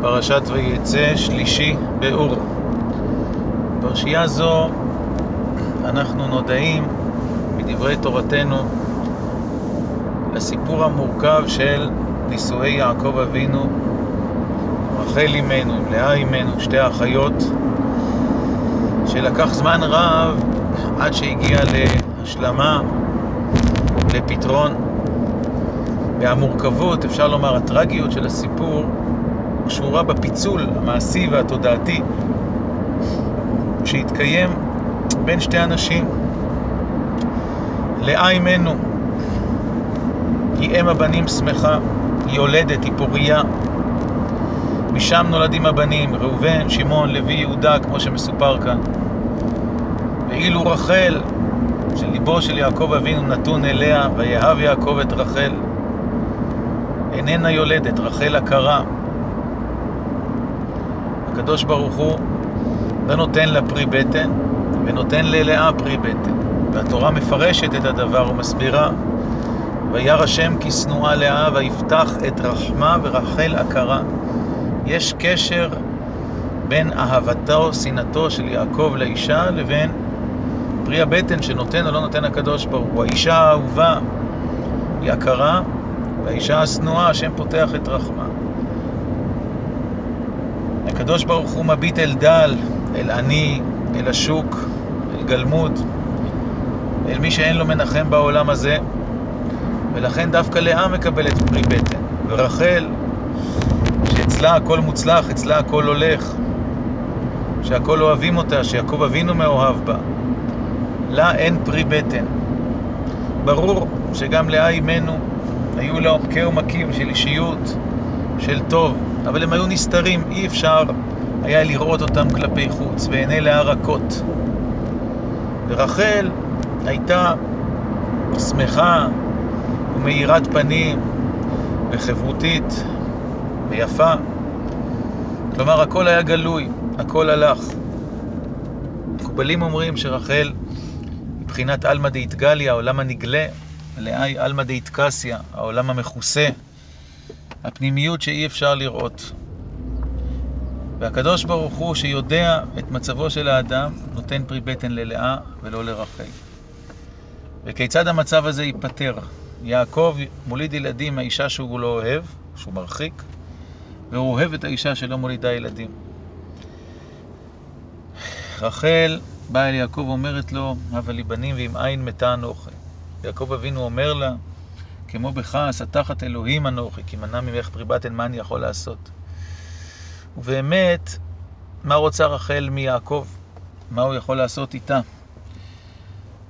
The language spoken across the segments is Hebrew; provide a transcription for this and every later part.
פרשת ויצא שלישי באור. פרשייה זו אנחנו נודעים מדברי תורתנו לסיפור המורכב של נישואי יעקב אבינו, רחל אימנו, לאה אימנו, שתי האחיות, שלקח זמן רב עד שהגיע להשלמה, לפתרון. והמורכבות, אפשר לומר, הטרגיות של הסיפור, קשורה בפיצול המעשי והתודעתי שהתקיים בין שתי אנשים. לאה אימנו, היא אם הבנים שמחה, היא יולדת, היא פוריה. משם נולדים הבנים, ראובן, שמעון, לוי, יהודה, כמו שמסופר כאן. ואילו רחל, שליבו של יעקב אבינו נתון אליה, ויאהב יעקב את רחל. איננה יולדת, רחל עקרה. הקדוש ברוך הוא לא נותן לה פרי בטן, ונותן ללאה פרי בטן. והתורה מפרשת את הדבר ומסבירה, וירא השם כי שנואה לאה, ויפתח את רחמה ורחל עקרה. יש קשר בין אהבתו, שנאתו של יעקב לאישה, לבין פרי הבטן שנותן או לא נותן הקדוש ברוך הוא. האישה האהובה היא עקרה, והאישה השנואה, השם פותח את רחמה. הקדוש ברוך הוא מביט אל דל, אל עני, אל השוק, אל גלמוד, אל מי שאין לו מנחם בעולם הזה, ולכן דווקא לאה מקבלת פרי בטן, ורחל, שאצלה הכל מוצלח, אצלה הכל הולך, שהכל אוהבים אותה, שיעקב אבינו מאוהב בה, לה אין פרי בטן. ברור שגם לאה אימנו היו לה עומקי עומקים של אישיות, של טוב, אבל הם היו נסתרים, אי אפשר היה לראות אותם כלפי חוץ, ועיני לאה רכות. ורחל הייתה שמחה ומאירת פנים וחברותית ויפה. כלומר, הכל היה גלוי, הכל הלך. מקובלים אומרים שרחל מבחינת עלמא דאיתגליה, העולם הנגלה, לאה היא עלמא דאיתקסיה, העולם המכוסה, הפנימיות שאי אפשר לראות. והקדוש ברוך הוא שיודע את מצבו של האדם, נותן פרי בטן ללאה ולא לרחל. וכיצד המצב הזה ייפתר? יעקב מוליד ילדים מהאישה שהוא לא אוהב, שהוא מרחיק, והוא אוהב את האישה שלא מולידה ילדים. רחל באה אל יעקב ואומרת לו, הבה לי בנים ועם עין מתה אנוכי. יעקב אבינו אומר לה, כמו בך, סתחת אלוהים אנוכי, כי מנע ממך פרי בטן, מה אני יכול לעשות? ובאמת, מה רוצה רחל מיעקב? מה הוא יכול לעשות איתה?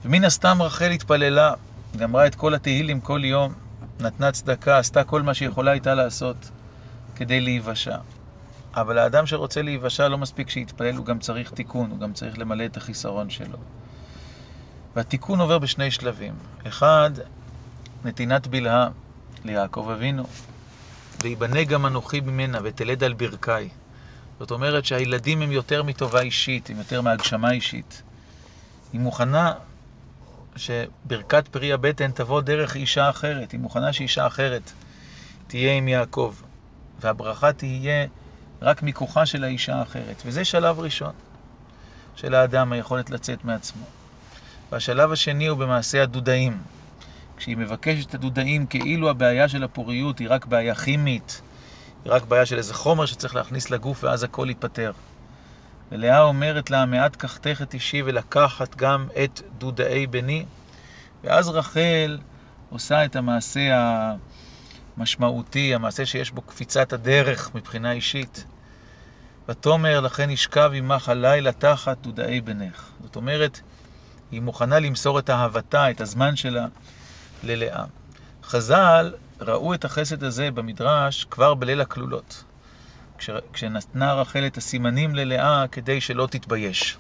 ומן הסתם רחל התפללה, גמרה את כל התהילים כל יום, נתנה צדקה, עשתה כל מה שיכולה הייתה לעשות כדי להיוושע. אבל האדם שרוצה להיוושע לא מספיק שיתפלל, הוא גם צריך תיקון, הוא גם צריך למלא את החיסרון שלו. והתיקון עובר בשני שלבים. אחד, נתינת בלהה ליעקב אבינו, ויבנה גם אנוכי ממנה, ותלד על ברכי. זאת אומרת שהילדים הם יותר מטובה אישית, הם יותר מהגשמה אישית. היא מוכנה שברכת פרי הבטן תבוא דרך אישה אחרת, היא מוכנה שאישה אחרת תהיה עם יעקב, והברכה תהיה רק מכוחה של האישה האחרת. וזה שלב ראשון של האדם, היכולת לצאת מעצמו. והשלב השני הוא במעשה הדודאים. כשהיא מבקשת את הדודאים כאילו הבעיה של הפוריות היא רק בעיה כימית, היא רק בעיה של איזה חומר שצריך להכניס לגוף ואז הכל ייפתר. ולאה אומרת לה, מעט קחתך את אישי ולקחת גם את דודאי בני. ואז רחל עושה את המעשה המשמעותי, המעשה שיש בו קפיצת הדרך מבחינה אישית. ותאמר לכן ישכב עמך הלילה תחת דודאי בנך. זאת אומרת, היא מוכנה למסור את אהבתה, את הזמן שלה, ללאה. חז"ל ראו את החסד הזה במדרש כבר בליל הכלולות, כשנתנה רחל את הסימנים ללאה כדי שלא תתבייש.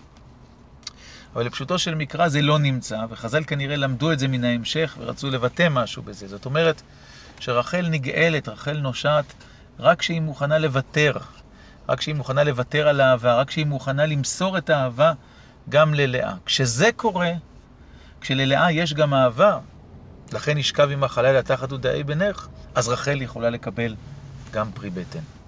אבל לפשוטו של מקרא זה לא נמצא, וחז"ל כנראה למדו את זה מן ההמשך ורצו לבטא משהו בזה. זאת אומרת שרחל נגאלת, רחל נושעת, רק כשהיא מוכנה לוותר, רק כשהיא מוכנה לוותר על האהבה, רק כשהיא מוכנה למסור את האהבה גם ללאה. כשזה קורה, כשללאה יש גם אהבה, לכן ישכב עם החלילה תחת ודאי בנך, אז רחל יכולה לקבל גם פרי בטן.